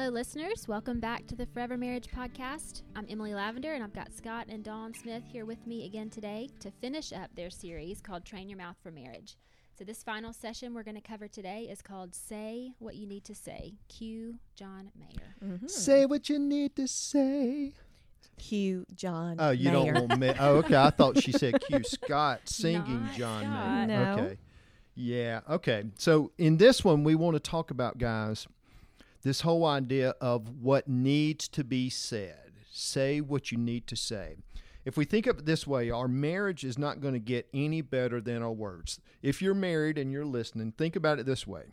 Hello, listeners. Welcome back to the Forever Marriage Podcast. I'm Emily Lavender, and I've got Scott and Dawn Smith here with me again today to finish up their series called Train Your Mouth for Marriage. So, this final session we're going to cover today is called Say What You Need to Say. Cue John Mayer. Mm-hmm. Say what you need to say. Cue John. Oh, you Mayer. don't want me. Oh, okay. I thought she said cue Scott singing Not John Scott. Mayer. No. Okay. Yeah. Okay. So in this one, we want to talk about guys this whole idea of what needs to be said. Say what you need to say. If we think of it this way, our marriage is not going to get any better than our words. If you're married and you're listening, think about it this way.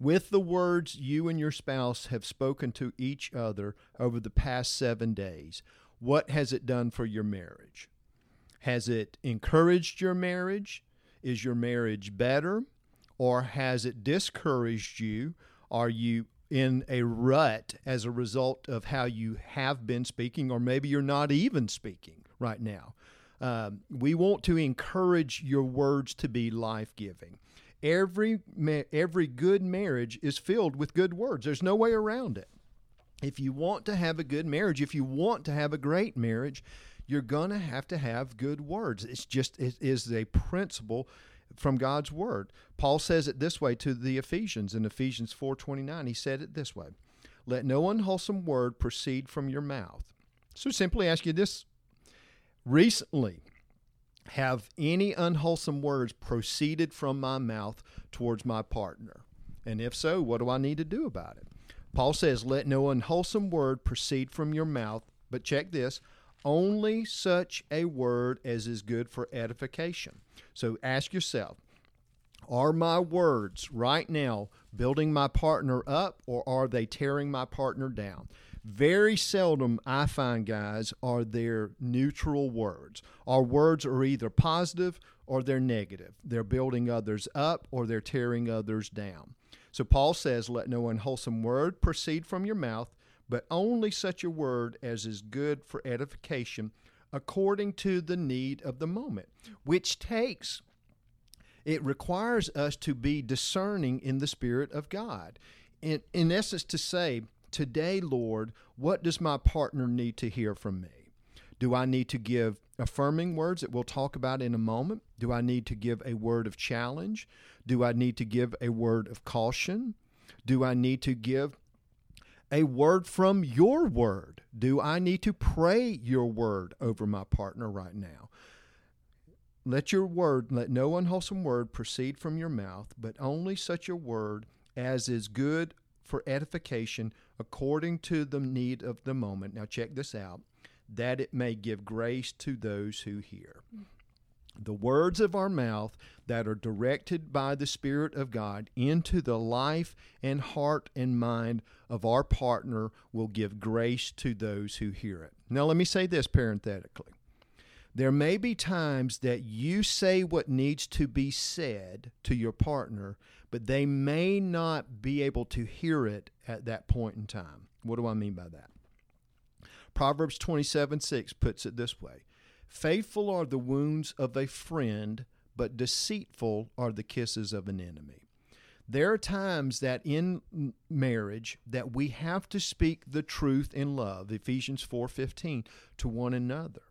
With the words you and your spouse have spoken to each other over the past seven days, what has it done for your marriage? Has it encouraged your marriage? Is your marriage better? Or has it discouraged you? Are you in a rut as a result of how you have been speaking, or maybe you're not even speaking right now? Um, we want to encourage your words to be life giving. Every ma- every good marriage is filled with good words. There's no way around it. If you want to have a good marriage, if you want to have a great marriage, you're going to have to have good words. It's just it is a principle from God's word. Paul says it this way to the Ephesians in Ephesians 4:29. He said it this way: "Let no unwholesome word proceed from your mouth." So simply ask you this recently have any unwholesome words proceeded from my mouth towards my partner? And if so, what do I need to do about it? Paul says, Let no unwholesome word proceed from your mouth, but check this only such a word as is good for edification. So ask yourself, are my words right now building my partner up or are they tearing my partner down? Very seldom, I find, guys, are there neutral words. Our words are either positive or they're negative. They're building others up or they're tearing others down. So Paul says, Let no unwholesome word proceed from your mouth, but only such a word as is good for edification according to the need of the moment, which takes it requires us to be discerning in the Spirit of God. In, in essence, to say, Today, Lord, what does my partner need to hear from me? Do I need to give affirming words that we'll talk about in a moment? Do I need to give a word of challenge? Do I need to give a word of caution? Do I need to give a word from your word? Do I need to pray your word over my partner right now? Let your word, let no unwholesome word proceed from your mouth, but only such a word as is good for edification according to the need of the moment. Now, check this out that it may give grace to those who hear. The words of our mouth that are directed by the Spirit of God into the life and heart and mind of our partner will give grace to those who hear it. Now, let me say this parenthetically. There may be times that you say what needs to be said to your partner, but they may not be able to hear it at that point in time. What do I mean by that? Proverbs 27 6 puts it this way Faithful are the wounds of a friend, but deceitful are the kisses of an enemy. There are times that in marriage that we have to speak the truth in love, Ephesians 4:15, to one another.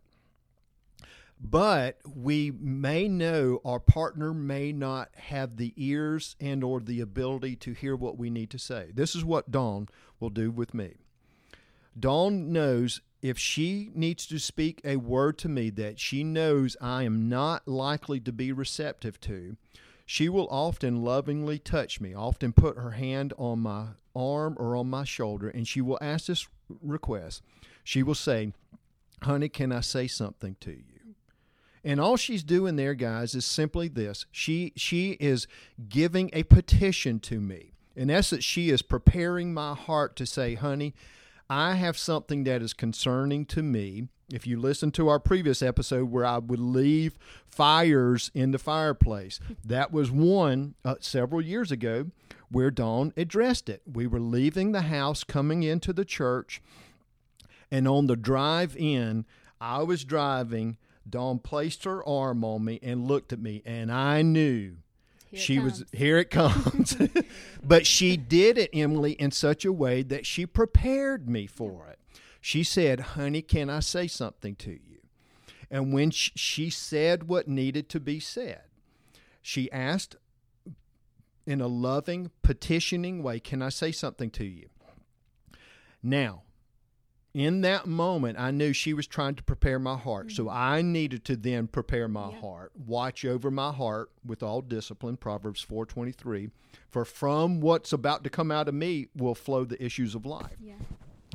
But we may know our partner may not have the ears and or the ability to hear what we need to say. This is what dawn will do with me. Dawn knows if she needs to speak a word to me that she knows i am not likely to be receptive to she will often lovingly touch me often put her hand on my arm or on my shoulder and she will ask this request she will say honey can i say something to you and all she's doing there, guys, is simply this. She she is giving a petition to me. In essence, she is preparing my heart to say, honey, I have something that is concerning to me. If you listen to our previous episode where I would leave fires in the fireplace, that was one uh, several years ago where Dawn addressed it. We were leaving the house, coming into the church, and on the drive in, I was driving. Dawn placed her arm on me and looked at me, and I knew Here she was here it comes. But she did it emily in such a way that she prepared me for it. She said honey can i say something to you? And when sh- she said what needed to be said she asked in a loving petitioning way can i say something to you? Now in that moment i knew she was trying to prepare my heart so mm-hmm. i needed to then prepare my Yeah. heart watch over my heart with all discipline proverbs 4.23 for from what's about to come out of me will flow the issues of life Yeah.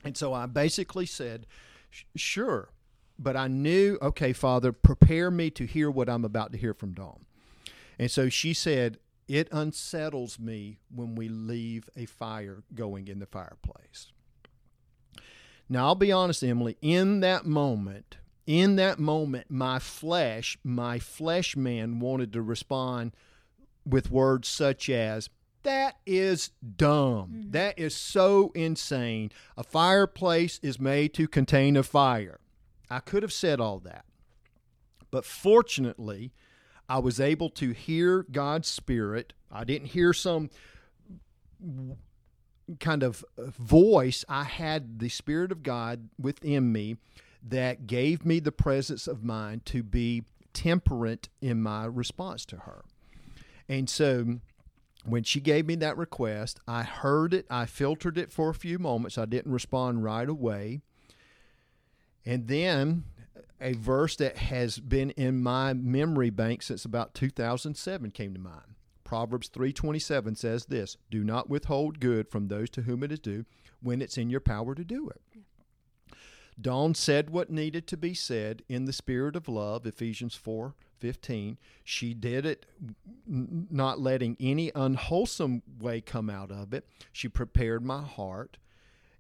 and so I basically said, sure. But I knew, okay, Father, prepare me to hear what I'm about to hear from Dawn. And so she said, it unsettles me when we leave a fire going in the fireplace. Now, I'll be honest, Emily, in that moment, in that moment, my flesh, my flesh man wanted to respond with words such as, that is dumb. Mm-hmm. That is so insane. A fireplace is made to contain a fire. I could have said all that. But fortunately, I was able to hear God's Spirit. I didn't hear some kind of voice. I had the Spirit of God within me that gave me the presence of mind to be temperate in my response to her. And so when she gave me that request, I heard it, I filtered it for a few moments. I didn't respond right away. And then a verse that has been in my memory bank since about 2007 came to mind. Proverbs 3:27 says this, "Do not withhold good from those to whom it is due when it's in your power to do it." Dawn said what needed to be said in the spirit of love, Ephesians 4 15. She did it not letting any unwholesome way come out of it. She prepared my heart.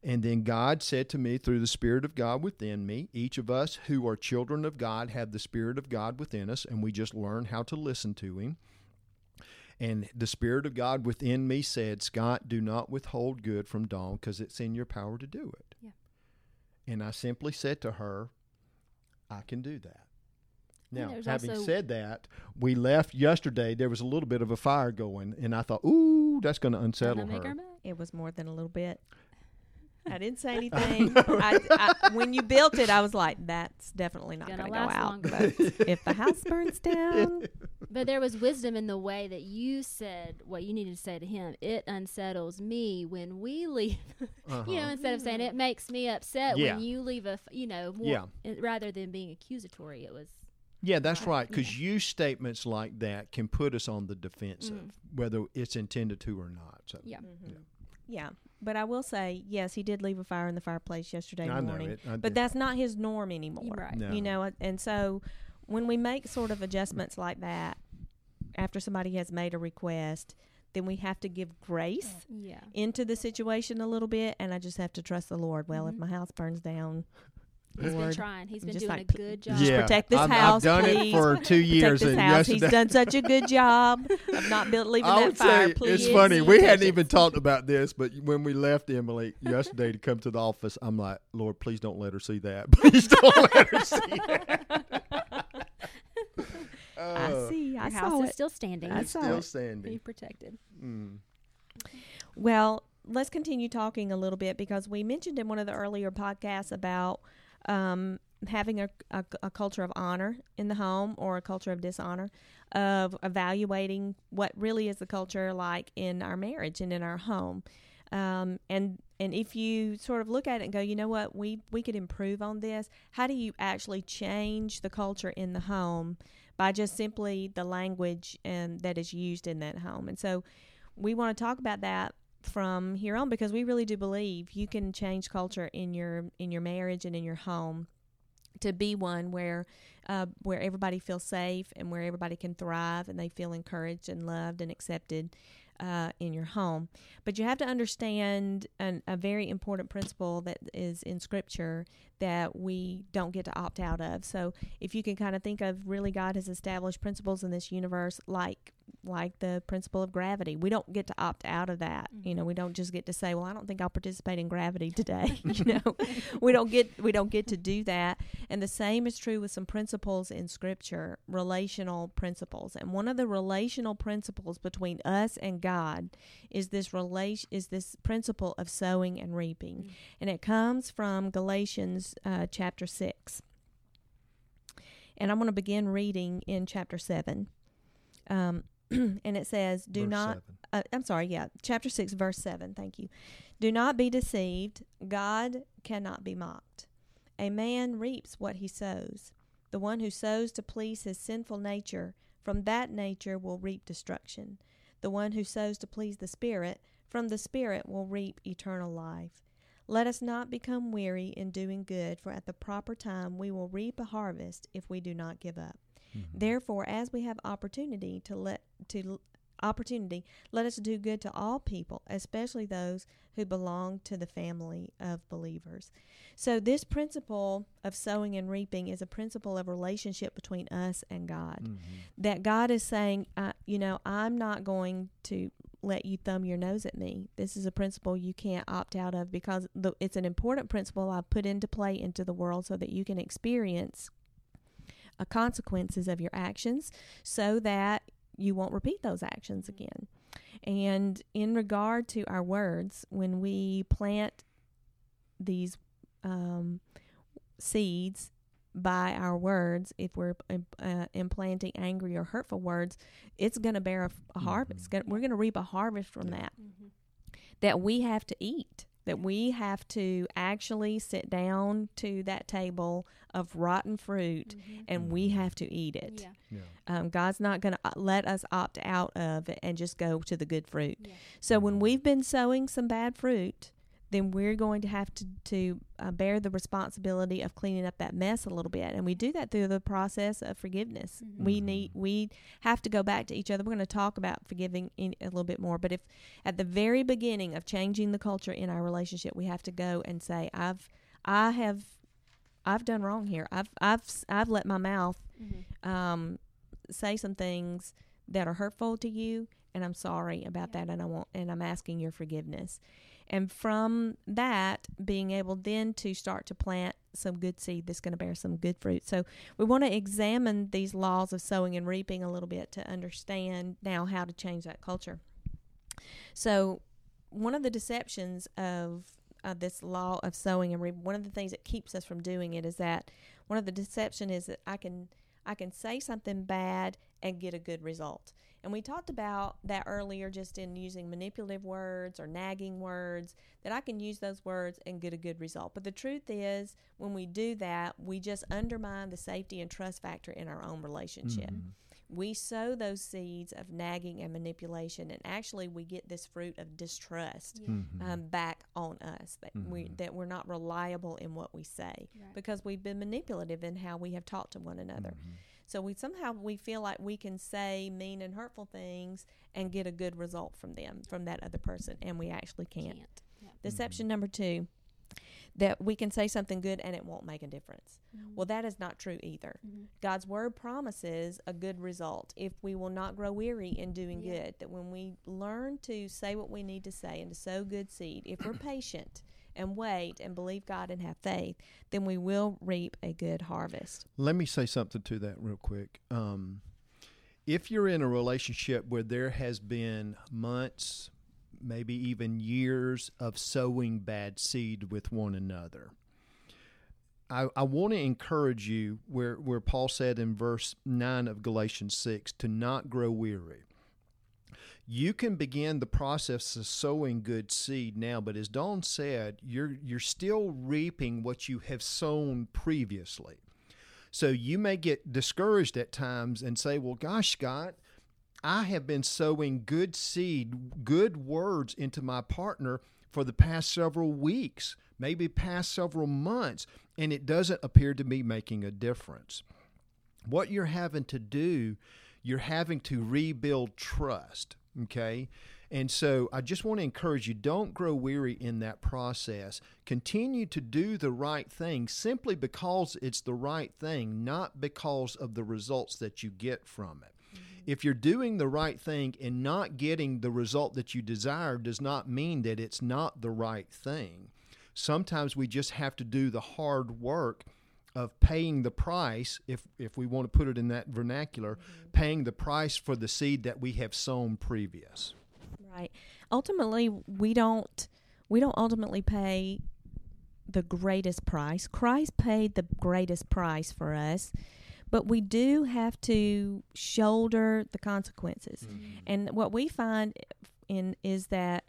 And then God said to me through the Spirit of God within me, each of us who are children of God have the Spirit of God within us, and we just learn how to listen to Him. And the Spirit of God within me said, Scott, do not withhold good from Dawn because it's in your power to do it. Yeah. And I simply said to her, I can do that. Now, having also- said that, we left yesterday. There was a little bit of a fire going, and I thought, ooh, that's going to unsettle her. her. It was more than a little bit. I didn't say anything. I, I, when you built it, I was like, "That's definitely not Gonna go last out." But if the house burns down, But there was wisdom in the way that you said what you needed to say to him. It unsettles me when we leave. Uh-huh. you know, instead of saying it makes me upset Yeah. when you leave a, f- you know, more, Yeah. rather than being accusatory, it was. Yeah, that's Right, right. Because yeah. you statements like that can put us on the defensive, Mm. whether it's intended to or not. So Yeah. yeah. But I will say, yes, he did leave a fire in the fireplace yesterday I know morning. it. I But did. that's not his norm anymore. Right. No. You know, and so when we make sort of adjustments like that after somebody has made a request, then we have to give grace Yeah. into the situation a little bit, and I just have to trust the Lord. Well, if Mhm. my house burns down, He's been Lord, trying. He's been just doing like, a p- good job. yeah, protect this I've, house, I've done please. it for two protect years, this and house. He's done such a good job of not built, leaving I that would fire. say please. it's funny. We hadn't even talked about this, but when we left Emily yesterday to come to the office, I'm like, Lord, please don't let her see that. Please don't let her see that. I Oh, see. I Your saw house is still standing. I It's still it. Be standing. protected. Mm. Well, let's continue talking a little bit because we mentioned in one of the earlier podcasts about um, having a, a, a culture of honor in the home or a culture of dishonor, of evaluating what really is the culture like in our marriage and in our home. Um, and and if you sort of look at it and go, you know what, we we could improve on this. How do you actually change the culture in the home by just simply the language and that is used in that home? And so we want to talk about that from here on because we really do believe you can change culture in your in your marriage and in your home to be one where uh, where everybody feels safe and where everybody can thrive and they feel encouraged and loved and accepted uh, in your home. But you have to understand an, a very important principle that is in Scripture that we don't get to opt out of. So if you can kind of think of really God has established principles in this universe like like the principle of gravity. We don't get to opt out of that. Mm-hmm. You know, we don't just get to say, "Well, I don't think I'll participate in gravity today." you know, we don't get we don't get to do that. And the same is true with some principles in Scripture, relational principles. And one of the relational principles between us and God is this relation is this principle of sowing and reaping, Mm. and it comes from Galatians uh, chapter six. And I'm going to begin reading in chapter 7. Um, and it says, Do Verse not, uh, I'm sorry, yeah, chapter 6, verse 7. Thank you. Do not be deceived. God cannot be mocked. A man reaps what he sows. The one who sows to please his sinful nature, from that nature will reap destruction. The one who sows to please the Spirit, from the Spirit will reap eternal life. Let us not become weary in doing good, for at the proper time we will reap a harvest if we do not give up. Therefore, as we have opportunity to let to opportunity, let us do good to all people, especially those who belong to the family of believers. So this principle of sowing and reaping is a principle of relationship between us and God. Mm-hmm. That God is saying, uh, you know, I'm not going to let you thumb your nose at me. This is a principle you can't opt out of because the, it's an important principle I put into play into the world so that you can experience uh, consequences of your actions so that you won't repeat those actions again. And in regard to our words, when we plant these um, seeds by our words, if we're uh, implanting angry or hurtful words, it's going to bear a, a harvest. Mhm. Gonna- We're going to reap a harvest from Yeah. that Mm-hmm. that we have to eat. That we have to actually sit down to that table of rotten fruit Mm-hmm. and we have to eat it. Yeah. Yeah. Um, God's not going to let us opt out of it and just go to the good fruit. Yeah. So when we've been sowing some bad fruit, then we're going to have to to uh, bear the responsibility of cleaning up that mess a little bit, and we do that through the process of forgiveness. Mhm. We need we have to go back to each other. We're going to talk about forgiving in, a little bit more, but if at the very beginning of changing the culture in our relationship, we have to go and say, "I've I have I've done wrong here. I've I've I've let my mouth Mm-hmm. um, say some things that are hurtful to you, and I'm sorry about Yeah. that, and I want and I'm asking your forgiveness. And from that, being able then to start to plant some good seed that's going to bear some good fruit. So we want to examine these laws of sowing and reaping a little bit to understand now how to change that culture. So one of the deceptions of uh, this law of sowing and reaping, one of the things that keeps us from doing it is that one of the deception is that I can I can say something bad and get a good result. And we talked about that earlier just in using manipulative words or nagging words, that I can use those words and get a good result. But the truth is, when we do that, we just undermine the safety and trust factor in our own relationship. Mhm. We sow those seeds of nagging and manipulation, and actually, we get this fruit of distrust Yeah. Mhm. um, back on us that we Mhm. that we're not reliable in what we say Right. because we've been manipulative in how we have talked to one another. Mhm. So we somehow we feel like we can say mean and hurtful things and get a good result from them from that other person, and we actually can't. Can't. Yeah. Deception number two. That we can say something good and it won't make a difference. Mm-hmm. Well, that is not true either. Mhm. God's word promises a good result if we will not grow weary in doing Yeah. good. That when we learn to say what we need to say and to sow good seed, if we're patient and wait and believe God and have faith, then we will reap a good harvest. Let me say something to that real quick. Um, if you're in a relationship where there has been months, maybe even years of sowing bad seed with one another, I, I want to encourage you where, where Paul said in verse 9 of Galatians 6 to not grow weary. You can begin the process of sowing good seed now, but as Dawn said, you're you're still reaping what you have sown previously. So you may get discouraged at times and say, Well, gosh, Scott, I have been sowing good seed, good words into my partner for the past several weeks, maybe past several months, and it doesn't appear to be making a difference. What you're having to do, you're having to rebuild trust, okay? And so I just want to encourage you don't grow weary in that process. Continue to do the right thing simply because it's the right thing, not because of the results that you get from it. Mm-hmm. If you're doing the right thing and not getting the result that you desire, does not mean that it's not the right thing. Sometimes we just have to do the hard work of paying the price, if if we want to put it in that vernacular, mm-hmm. paying the price for the seed that we have sown previous. Right. Ultimately, we don't we don't ultimately pay the greatest price. Christ paid the greatest price for us, but we do have to shoulder the consequences. Mm-hmm. And what we find in is that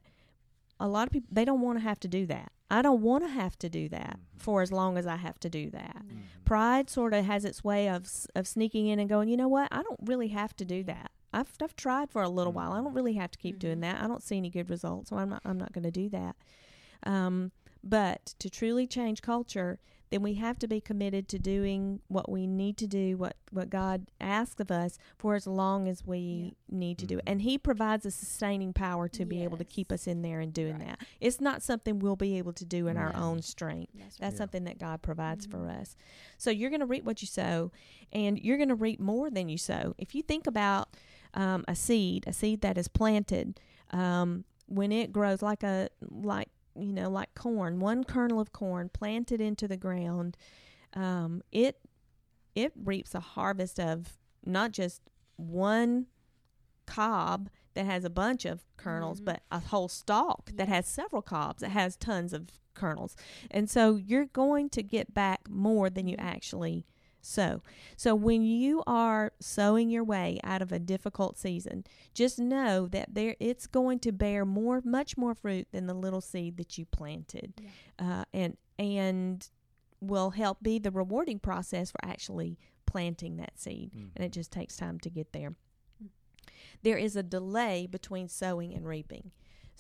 a lot of people they don't want to have to do that. I don't want to have to do that mm-hmm. for as long as I have to do that. Mm-hmm. Pride sort of has its way of of sneaking in and going, "You know what? I don't really have to do that. I've I've tried for a little while. I don't mm-hmm. really have to keep doing mm-hmm. that. I don't see any good results, so I'm not I'm not going to do that." Um, but to truly change culture, then we have to be committed to doing what we need to do, what, what God asks of us for as long as we yeah. need to do it. Mm-hmm. And He provides a sustaining power to yes. be able to keep us in there and doing right. that. It's not something we'll be able to do in our own strength. That's, That's something that God provides mm-hmm. for us. So you're going to reap what you sow, and you're going to reap more than you sow. If you think about um, a seed, a seed that is planted, um, when it grows like a like you know, like corn, one kernel of corn planted into the ground, um, it it reaps a harvest of not just one cob that has a bunch of kernels, mm-hmm. but a whole stalk yeah. that has several cobs that has tons of kernels. And so you're going to get back more than you mm-hmm. actually sow. So when you are sowing your way out of a difficult season, just know that there it's going to bear more, much more fruit than the little seed that you planted, yeah. uh, and and will help be the rewarding process for actually planting that seed. Mm-hmm. And it just takes time to get there. There is a delay between sowing and reaping.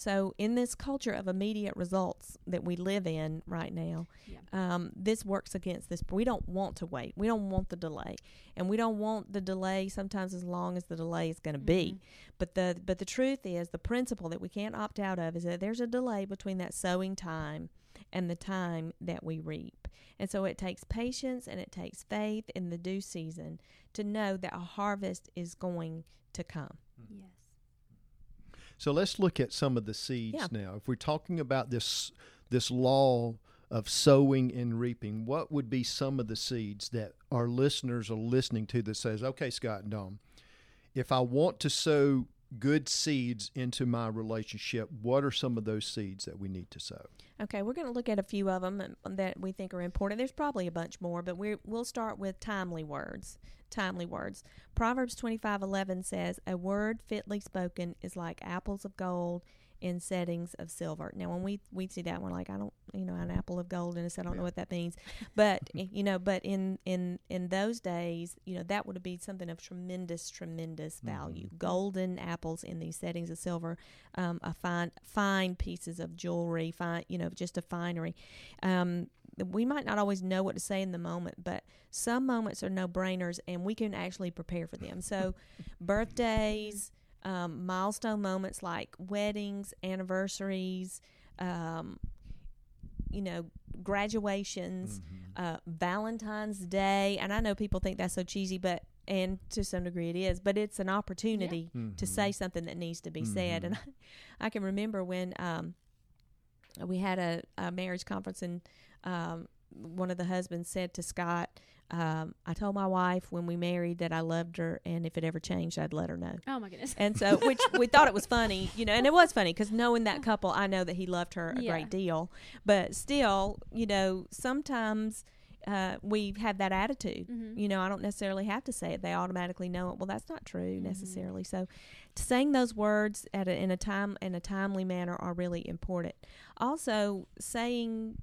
So, in this culture of immediate results that we live in right now, yeah. um, this works against this. We don't want to wait. We don't want the delay, and we don't want the delay sometimes as long as the delay is going to mm-hmm. be. But the but the truth is, the principle that we can't opt out of is that there's a delay between that sowing time and the time that we reap. And so it takes patience and it takes faith in the due season to know that a harvest is going to come. Yes. So let's look at some of the seeds yeah. now. If we're talking about this this law of sowing and reaping, what would be some of the seeds that our listeners are listening to that says, "Okay, Scott and Dawn, if I want to sow good seeds into my relationship, what are some of those seeds that we need to sow?" Okay, we're going to look at a few of them that we think are important. There's probably a bunch more, but we will start with timely words timely words. Proverbs 25:11 says, "A word fitly spoken is like apples of gold in settings of silver." Now, when we we see that one, like I don't, you know, an apple of gold in a set, I don't know what that means, but you know, but in in in those days, you know, that would be something of tremendous, tremendous value. Mm-hmm. Golden apples in these settings of silver, um, a fine fine pieces of jewelry, fine, you know, just a finery. Um, we might not always know what to say in the moment, but some moments are no brainers and we can actually prepare for them. So, birthdays, um, milestone moments like weddings, anniversaries, um, you know, graduations, mm-hmm. uh, Valentine's Day. And I know people think that's so cheesy, but and to some degree it is, but it's an opportunity yeah. mm-hmm. to say something that needs to be mm-hmm. said. And I, I, can remember when um, we had a, a marriage conference and um, one of the husbands said to Scott, um, I told my wife when we married that I loved her, and if it ever changed, I'd let her know. Oh my goodness! And so, which we thought it was funny, you know, and it was funny because knowing that couple, I know that he loved her a yeah. great deal. But still, you know, sometimes uh, we have that attitude. Mm-hmm. You know, I don't necessarily have to say it; they automatically know it. Well, that's not true mm-hmm. necessarily. So, saying those words at a, in a time in a timely manner are really important. Also, saying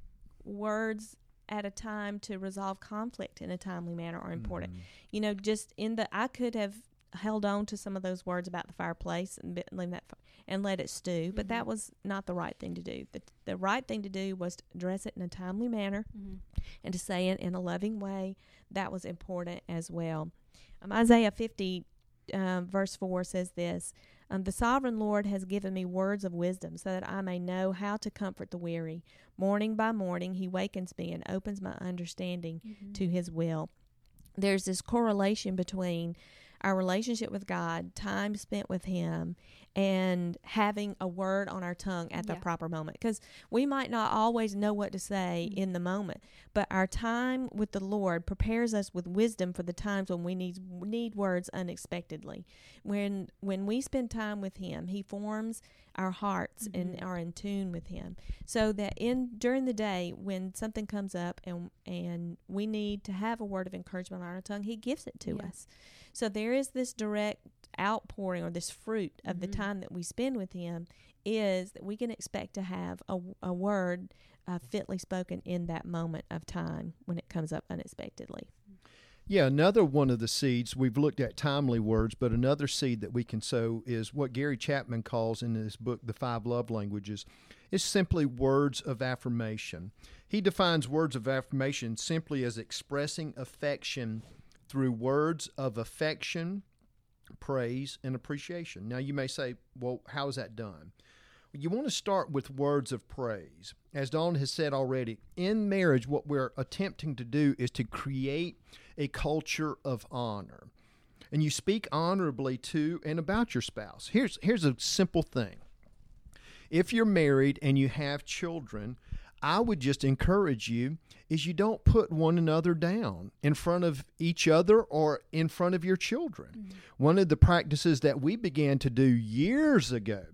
words at a time to resolve conflict in a timely manner are important. Mm-hmm. You know, just in the I could have held on to some of those words about the fireplace and leave that and let it stew, but mm-hmm. that was not the right thing to do. The the right thing to do was to address it in a timely manner mm-hmm. and to say it in a loving way. That was important as well. Um, Isaiah 50 um, verse 4 says this um, The sovereign Lord has given me words of wisdom so that I may know how to comfort the weary. Morning by morning, he wakens me and opens my understanding mm-hmm. to his will. There's this correlation between our relationship with God, time spent with Him, and having a word on our tongue at the Yeah. proper moment. Because we might not always know what to say Mhm. in the moment, but our time with the Lord prepares us with wisdom for the times when we need need words unexpectedly. When when we spend time with Him, He forms our hearts and Mhm. are in tune with Him, so that in during the day when something comes up and and we need to have a word of encouragement on our tongue, He gives it to Yeah. us. So there is this direct outpouring or this fruit of the Mhm. time that we spend with Him is that we can expect to have a, a word uh, fitly spoken in that moment of time when it comes up unexpectedly. Yeah, another one of the seeds we've looked at timely words, but another seed that we can sow is what Gary Chapman calls in his book, The Five Love Languages, is simply words of affirmation. He defines words of affirmation simply as expressing affection through words of affection, praise, and appreciation. Now, you may say, well, how is that done? You want to start with words of praise. As Dawn has said already, in marriage, what we're attempting to do is to create a culture of honor. And you speak honorably to and about your spouse. Here's, here's a simple thing if you're married and you have children, I would just encourage you is you don't put one another down in front of each other or in front of your children. Mm-hmm. One of the practices that we began to do years ago,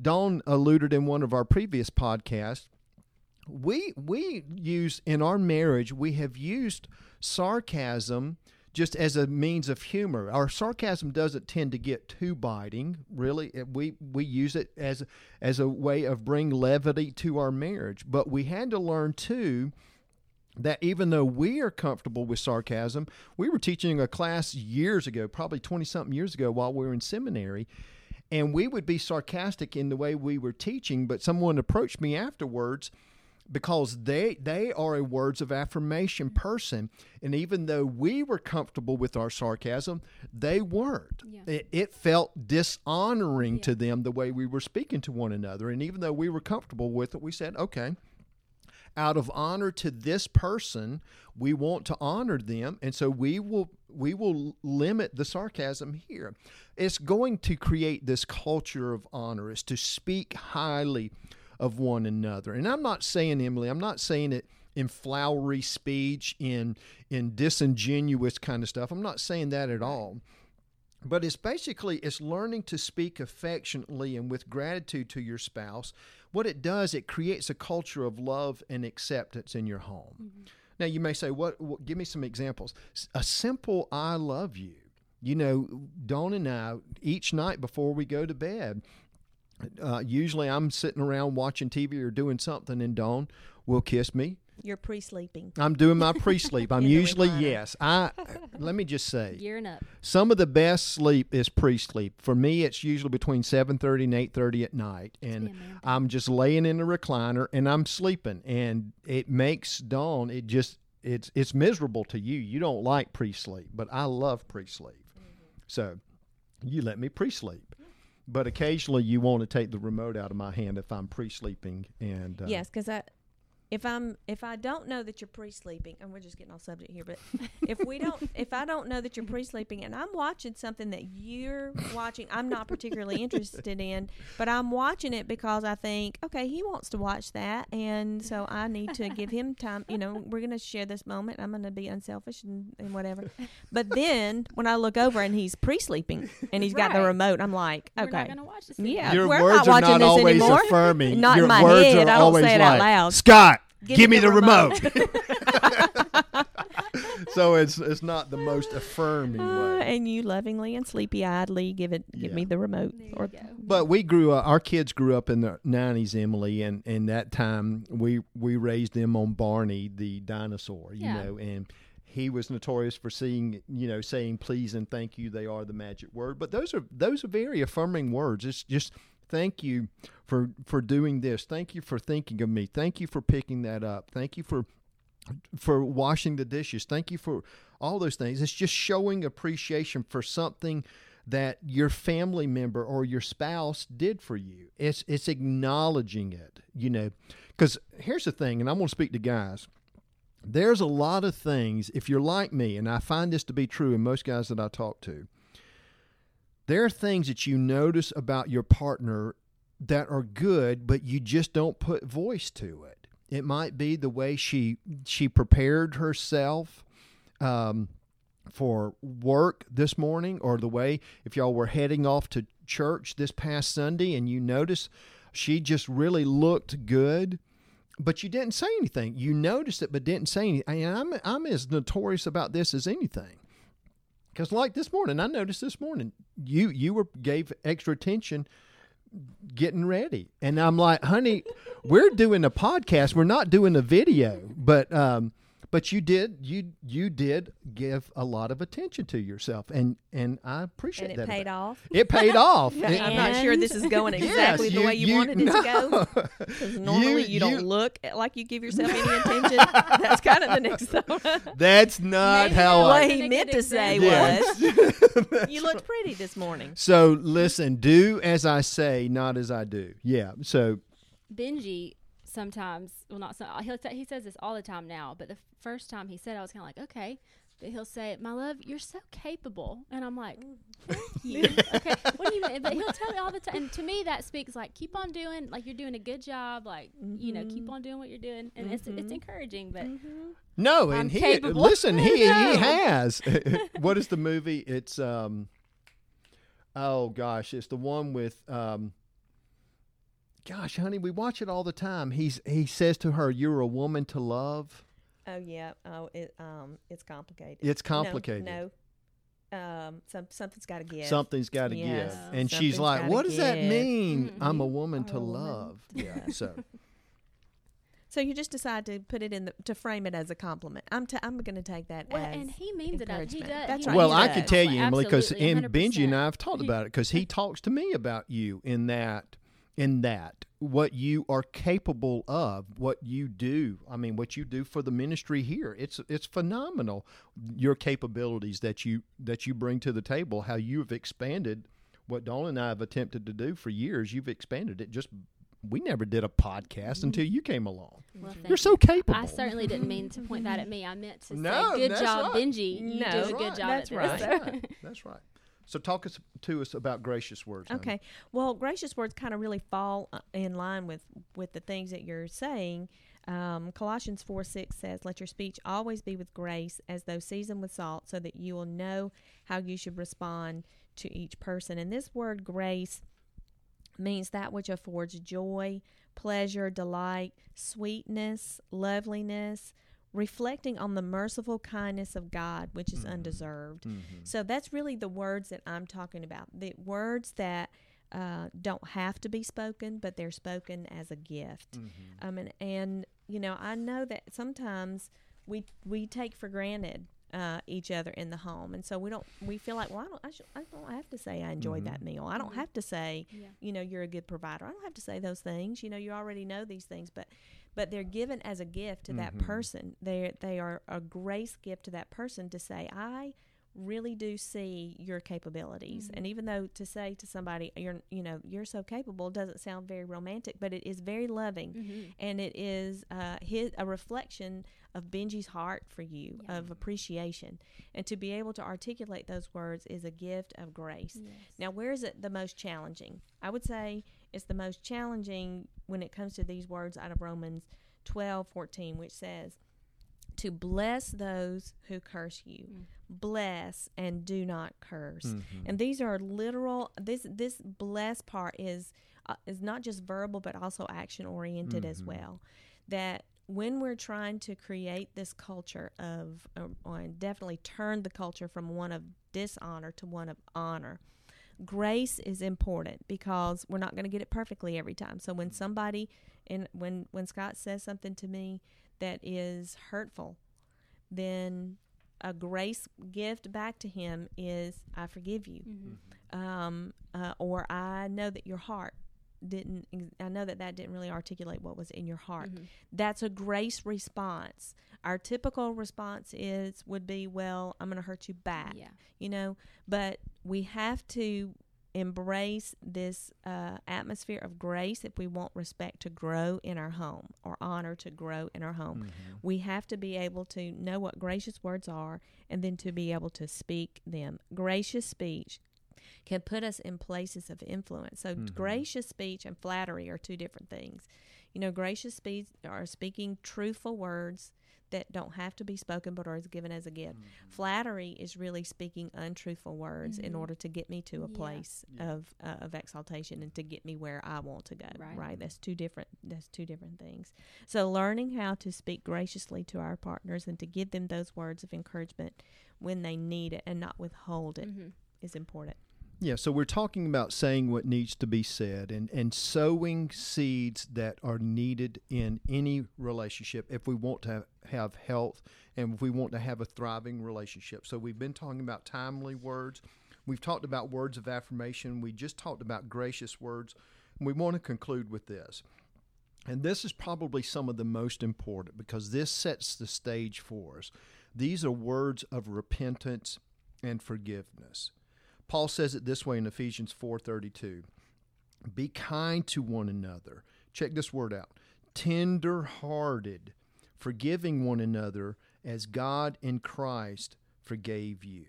Dawn alluded in one of our previous podcasts, we we use in our marriage we have used sarcasm just as a means of humor. Our sarcasm doesn't tend to get too biting, really. We we use it as as a way of bring levity to our marriage. But we had to learn too that even though we are comfortable with sarcasm, we were teaching a class years ago, probably 20 something years ago while we were in seminary, and we would be sarcastic in the way we were teaching, but someone approached me afterwards because they they are a words of affirmation person and even though we were comfortable with our sarcasm they weren't Yeah. it, it felt dishonoring Yeah. to them the way we were speaking to one another and even though we were comfortable with it we said okay out of honor to this person we want to honor them and so we will we will limit the sarcasm here it's going to create this culture of honor is to speak highly of one another. And i'm not saying emily i'm not saying it in flowery speech in in disingenuous kind of stuff. I'm not saying that at all. But it's basically it's learning to speak affectionately and with gratitude to your spouse. What it does it creates a culture of love and acceptance in your home. Mm-hmm. Now you may say what, what give me some examples. A simple i love you. You know dawn and i each night before we go to bed uh, usually i'm sitting around watching tv or doing something and dawn will kiss me You're pre-sleeping. i'm doing my pre-sleep i'm usually yes i let me just say Gearing up. some of the best sleep is pre-sleep. For me, it's usually between 7:30 and 8:30 at night, and me a man thing. I'm just laying in the recliner and I'm sleeping, and it makes dawn. It just it's it's miserable to you. You don't like pre-sleep, but I love pre-sleep. So you let me pre-sleep, but occasionally you want to take the remote out of my hand if I'm pre-sleeping, and uh, Yes, because I, if I'm, if I don't know that you're pre-sleeping, and we're just getting off subject here, but if we don't, if I don't know that you're pre-sleeping, and I'm watching something that you're watching, I'm not particularly interested in, but I'm watching it because I think, okay, he wants to watch that, and so I need to give him time. You know, we're gonna share this moment. I'm gonna be unselfish and, and whatever. But then when I look over and he's pre-sleeping and he's got the remote, I'm like, We're okay. not gonna watch this. Yeah. again. Your we're words not are watching not this always anymore. affirming. Not in my words head. are I don't always say it out like, loud. Scott, Give give, me me the the remote. so it's it's not the most affirming Uh, way. and you lovingly and sleepy eyedly give it give me the remote or. But we grew up. Our kids grew up in the '90s, Emily, and and that time we we raised them on Barney the dinosaur. You Yeah. know, and he was notorious for seeing you know saying please and thank you. They are the magic word. But those are those are very affirming words. It's just thank you for for doing this. Thank you for thinking of me. Thank you for picking that up. Thank you for for washing the dishes. Thank you for all those things. It's just showing appreciation for something that your family member or your spouse did for you. It's it's acknowledging it, you know. Cuz here's the thing and I'm going to speak to guys. There's a lot of things if you're like me and I find this to be true in most guys that I talk to. There are things that you notice about your partner that are good, but you just don't put voice to it. It might be the way she she prepared herself um, for work this morning, or the way if y'all were heading off to church this past Sunday, and you notice she just really looked good, but you didn't say anything. You noticed it, but didn't say anything. And I'm I'm as notorious about this as anything. Because like this morning, I noticed this morning you you were gave extra attention getting ready, and I'm like, honey, we're doing a podcast. We're not doing a video, but um, but you did you you did give a lot of attention to yourself, and and I appreciate and it that. paid about- off. It paid off. Yeah, It- I'm not sure this is going exactly Yes, the way you, wanted it to go. Because normally you, You- don't you- look like you give yourself any attention. That's kind of the next thought. That's not Maybe how what I. He meant to say example. was, "You looked pretty this morning." So listen, do as I say, not as I do. Yeah. So Benji sometimes, well, not so. He'll say, he says this all the time now, but the first time he said, it, I was kind of like, okay. But he'll say, "My love, you're so capable," and I'm like, "Thank you." okay, what do you mean? But he'll tell me all the time, and to me, that speaks like, keep on doing, like you're doing a good job, like you know, keep on doing what you're doing, and it's it's encouraging. But no, I'm and he capable. listen. He he has. what is the movie? It's um. Oh gosh, it's the one with um. Gosh, honey, we watch it all the time. He's he says to her, "You're a woman to love." Oh yeah. Oh, it um, it's complicated. It's complicated. No. Um, some something's got to give. Something's got to Yes. give, and she's like, "What does that give. mean? Mhm. I'm a woman to a love." to Yeah. So So you just decide to put it in the to frame it as a compliment. I'm t- I'm going to take that well, as and he means it. He does. That's right, well, he I does. can tell you, Emily, because Absolutely, Benji and I have talked about it because he talks to me about you in that, in that what you are capable of, what you do. I mean, what you do for the ministry here. It's it's phenomenal. Your capabilities that you that you bring to the table. How you have expanded what Dawn and I have attempted to do for years. You've expanded it. Just we never did a podcast until you came along. Well, You're so capable. I certainly didn't mean to point that at me. I meant to No, say, "Good job, right. Benji. You No, did a good right. job That's at right. this." That's right. That's right. So talk us to us about gracious words. Okay. Well, gracious words kind of really fall uh, in line with with the things that you're saying. Um, Colossians 4 6 says, Let your speech always be with grace, as though seasoned with salt, so that you will know how you should respond to each person. And this word grace means that which affords joy, pleasure, delight, sweetness, loveliness, reflecting on the merciful kindness of God, which is undeserved. So that's really the words that I'm talking about. The words that uh, don't have to be spoken, but they're spoken as a gift. Um, and, and you know, I know that sometimes we we take for granted uh, each other in the home, and so we don't. We feel like, well, I don't. I, should, I don't have to say I enjoyed that meal. I don't have to say, Yeah. you know, you're a good provider. I don't have to say those things. You know, you already know these things, but but they're given as a gift to that person. They they are a grace gift to that person to say, I really do see your capabilities. And even though to say to somebody, you're you know you're so capable doesn't sound very romantic, but it is very loving, Mm-hmm. and it is uh, his a reflection of Benji's heart for you of appreciation, and to be able to articulate those words is a gift of grace. Now, where is it the most challenging? I would say it's the most challenging when it comes to these words out of Romans 12, 14, which says, to bless those who curse you. Bless and do not curse. And these are literal this this bless part is uh, is not just verbal but also action oriented as well. That when we're trying to create this culture of uh, or definitely turn the culture from one of dishonor to one of honor grace is important because we're not going to get it perfectly every time. So when somebody and when when Scott says something to me that is hurtful, then a grace gift back to him is I forgive you, um, uh, or I know that your heart didn't. I know that that didn't really articulate what was in your heart. That's a grace response. Our typical response is would be, well, I'm going to hurt you back Yeah. you know but we have to embrace this uh, atmosphere of grace if we want respect to grow in our home or honor to grow in our home we have to be able to know what gracious words are and then to be able to speak them gracious speech can put us in places of influence. So Mhm. gracious speech and flattery are two different things. You know, gracious speech are speaking truthful words that don't have to be spoken but are given as a gift. Flattery is really speaking untruthful words in Mhm. order to get me to a Yeah. place Yeah. of uh, of exaltation and to get me where I want to go. Right. Right. That's two different that's two different things. So learning how to speak graciously to our partners and to give them those words of encouragement when they need it and not withhold it is Mhm. important. Yeah, so we're talking about saying what needs to be said and, and sowing seeds that are needed in any relationship if we want to have, health and if we want to have a thriving relationship. So we've been talking about timely words. We've talked about words of affirmation. We just talked about gracious words. We want to conclude with this. And this is probably some of the most important because this sets the stage for us. These are words of repentance and forgiveness. Paul says it this way in Ephesians 4:32. Be kind to one another. Check this word out. Tender-hearted, forgiving one another as God in Christ forgave you.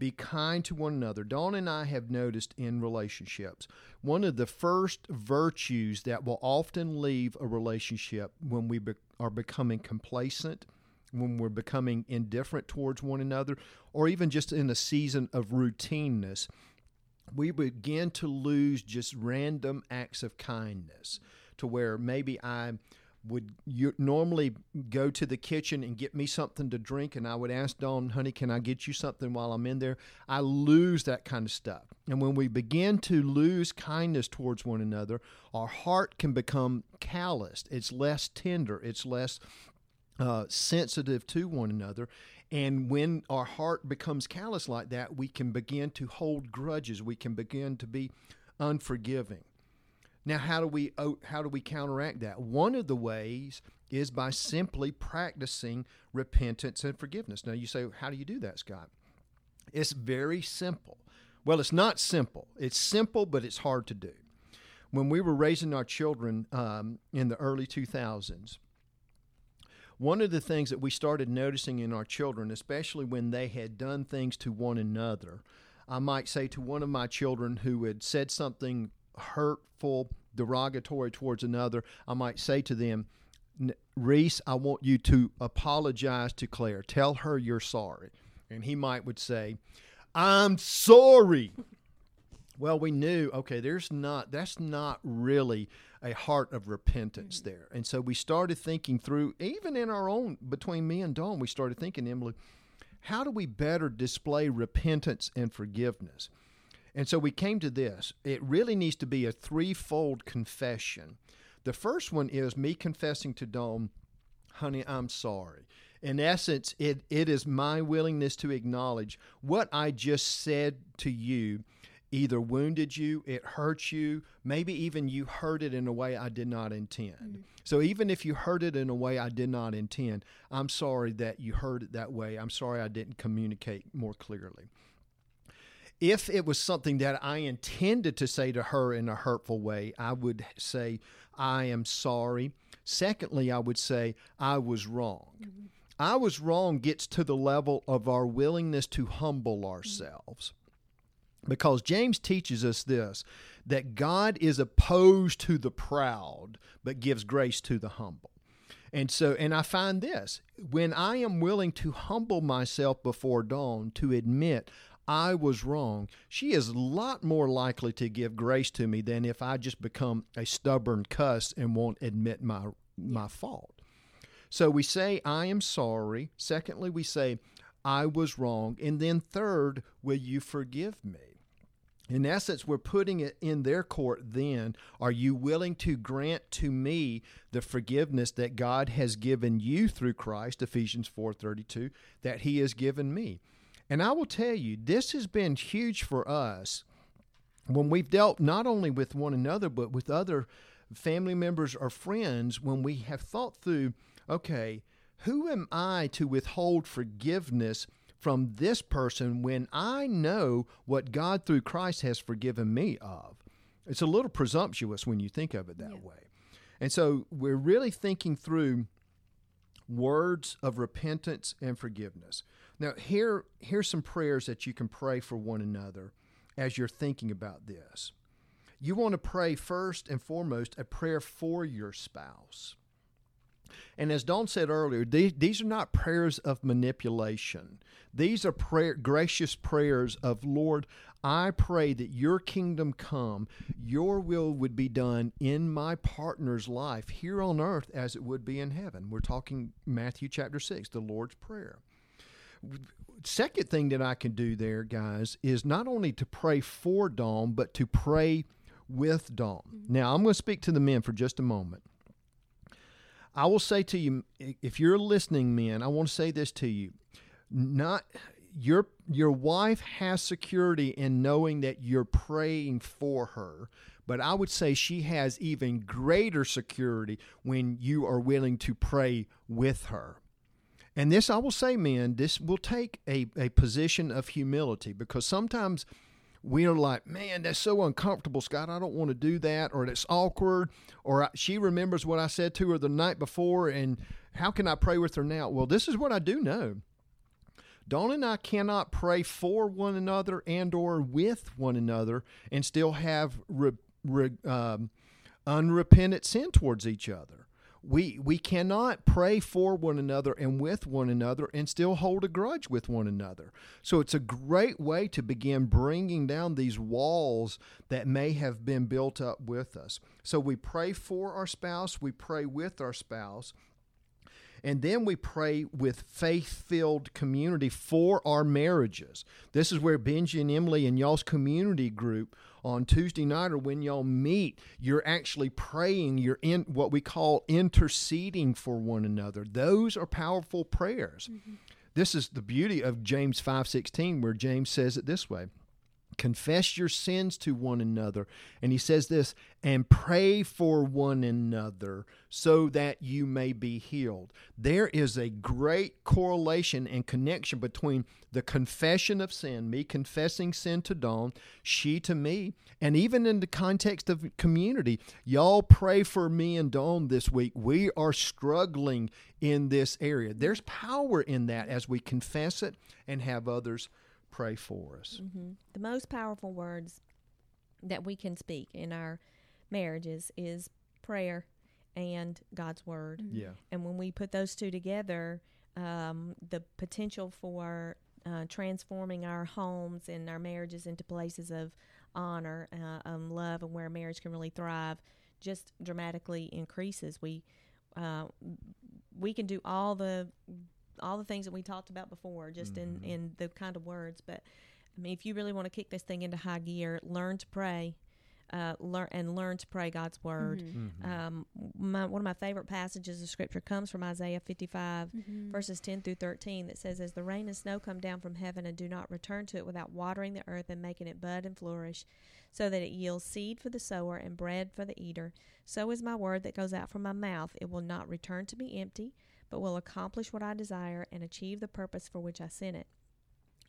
Be kind to one another. Dawn and I have noticed in relationships, one of the first virtues that will often leave a relationship when we be- are becoming complacent, when we're becoming indifferent towards one another, or even just in a season of routineness, we begin to lose just random acts of kindness to where maybe I would normally go to the kitchen and get me something to drink and I would ask Dawn, honey, can I get you something while I'm in there? I lose that kind of stuff. And when we begin to lose kindness towards one another, our heart can become calloused. It's less tender. It's less uh, sensitive to one another. And when our heart becomes callous like that, we can begin to hold grudges. We can begin to be unforgiving. Now, how do we oh, how do we counteract that? One of the ways is by simply practicing repentance and forgiveness. Now, you say, how do you do that, Scott? It's very simple. Well, it's not simple. It's simple, but it's hard to do. When we were raising our children um, in the early 2000s, one of the things that we started noticing in our children, especially when they had done things to one another, I might say to one of my children who had said something hurtful, derogatory towards another, I might say to them, Reese, I want you to apologize to Claire. Tell her you're sorry. And he might would say, I'm sorry. well, we knew, okay, there's not, that's not really a heart of repentance mm. there. And so we started thinking through, even in our own, between me and Dawn, we started thinking, Emily, how do we better display repentance and forgiveness? And so we came to this. It really needs to be a threefold confession. The first one is me confessing to Dawn, honey, I'm sorry. In essence, it, it is my willingness to acknowledge what I just said to you either wounded you, it hurt you, maybe even you heard it in a way I did not intend. Mm-hmm. So even if you heard it in a way I did not intend, I'm sorry that you heard it that way. I'm sorry I didn't communicate more clearly. If it was something that I intended to say to her in a hurtful way, I would say, I am sorry. Secondly, I would say, I was wrong. Mm-hmm. I was wrong gets to the level of our willingness to humble ourselves. Mm-hmm. Because James teaches us this that God is opposed to the proud, but gives grace to the humble. And so, and I find this when I am willing to humble myself before Dawn to admit I was wrong, she is a lot more likely to give grace to me than if I just become a stubborn cuss and won't admit my my fault. So we say I am sorry. Secondly, we say I was wrong, and then third, will you forgive me? In essence, we're putting it in their court then. Are you willing to grant to me the forgiveness that God has given you through Christ, Ephesians 4:32, that he has given me? And I will tell you, this has been huge for us when we've dealt not only with one another, but with other family members or friends, when we have thought through, okay, who am I to withhold forgiveness from this person when I know what God through Christ has forgiven me of? It's a little presumptuous when you think of it that yeah. way. And so we're really thinking through words of repentance and forgiveness. Now, here, here's some prayers that you can pray for one another as you're thinking about this. You want to pray first and foremost a prayer for your spouse. And as Dawn said earlier, these, these are not prayers of manipulation. These are prayer, gracious prayers of, Lord, I pray that your kingdom come, your will would be done in my partner's life here on earth as it would be in heaven. We're talking Matthew chapter 6, the Lord's Prayer. Second thing that I can do there, guys, is not only to pray for Dawn, but to pray with Dawn. Mm-hmm. Now, I'm going to speak to the men for just a moment. I will say to you, if you're listening, men, I want to say this to you. Not your your wife has security in knowing that you're praying for her, but I would say she has even greater security when you are willing to pray with her. And this, I will say, men, this will take a, a position of humility because sometimes we are like, man, that's so uncomfortable, Scott. I don't want to do that, or it's awkward, or I, she remembers what I said to her the night before, and how can I pray with her now? Well, this is what I do know. Dawn and I cannot pray for one another and or with one another and still have re, re, um, unrepentant sin towards each other. We we cannot pray for one another and with one another and still hold a grudge with one another. So it's a great way to begin bringing down these walls that may have been built up with us. So we pray for our spouse, we pray with our spouse, and then we pray with faith filled community for our marriages. This is where Benji and Emily and y'all's community group on Tuesday night or when y'all meet, you're actually praying, you're in what we call interceding for one another. Those are powerful prayers. Mm-hmm. This is the beauty of James 5:16 where James says it this way confess your sins to one another. And he says this, and pray for one another so that you may be healed. There is a great correlation and connection between the confession of sin, me confessing sin to Dawn, she to me, and even in the context of community. Y'all pray for me and Dawn this week. We are struggling in this area. There's power in that as we confess it and have others pray for us. Mm-hmm. The most powerful words that we can speak in our marriages is prayer and God's word. Mm-hmm. Yeah. And when we put those two together, um, the potential for uh, transforming our homes and our marriages into places of honor, uh, um, love, and where marriage can really thrive just dramatically increases. We uh, we can do all the all the things that we talked about before, just mm-hmm. in in the kind of words. But I mean, if you really want to kick this thing into high gear, learn to pray. Uh, learn and learn to pray God's word. Mm-hmm. mm-hmm. Um, my, one of my favorite passages of scripture comes from Isaiah 55, mm-hmm. verses 10 through 13, that says, "As the rain and snow come down from heaven and do not return to it without watering the earth and making it bud and flourish, so that it yields seed for the sower and bread for the eater, so is my word that goes out from my mouth; it will not return to me empty." But will accomplish what I desire and achieve the purpose for which I sent it.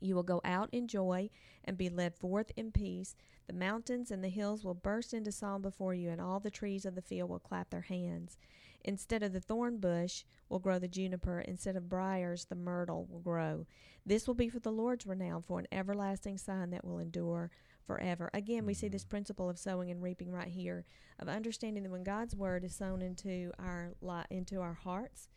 You will go out in joy and be led forth in peace. The mountains and the hills will burst into song before you, and all the trees of the field will clap their hands. Instead of the thorn bush will grow the juniper, instead of briars, the myrtle will grow. This will be for the Lord's renown, for an everlasting sign that will endure forever. Again, we see this mm-hmm. principle of sowing and reaping right here, of understanding that when God's word is sown into our into our hearts,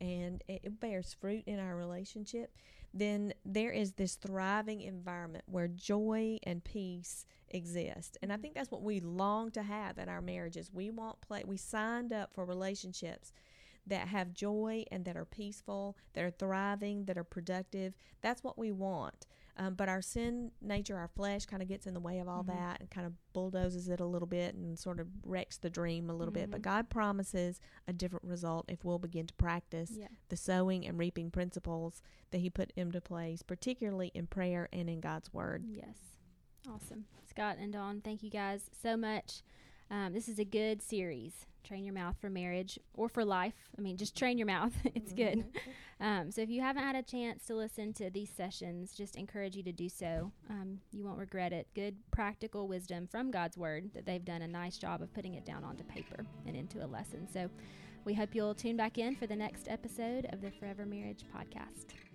and it bears fruit in our relationship, then there is this thriving environment where joy and peace exist. And I think that's what we long to have in our marriages. We want play we signed up for relationships that have joy and that are peaceful, that are thriving, that are productive. That's what we want. Um, but our sin nature, our flesh, kind of gets in the way of all mm-hmm. that and kind of bulldozes it a little bit and sort of wrecks the dream a little mm-hmm. bit. But mm-hmm. God promises a different result if we'll begin to practice yeah. the sowing and reaping principles that He put into place, particularly in prayer and in God's Word. Yes. Awesome. Scott and Dawn, thank you guys so much. Um, this is a good series train your mouth for marriage or for life. I mean, just train your mouth. it's good. Mm-hmm. Um, so if you haven't had a chance to listen to these sessions, just encourage you to do so. Um, you won't regret it. Good practical wisdom from God's Word that they've done a nice job of putting it down onto paper and into a lesson. So we hope you'll tune back in for the next episode of the Forever Marriage podcast.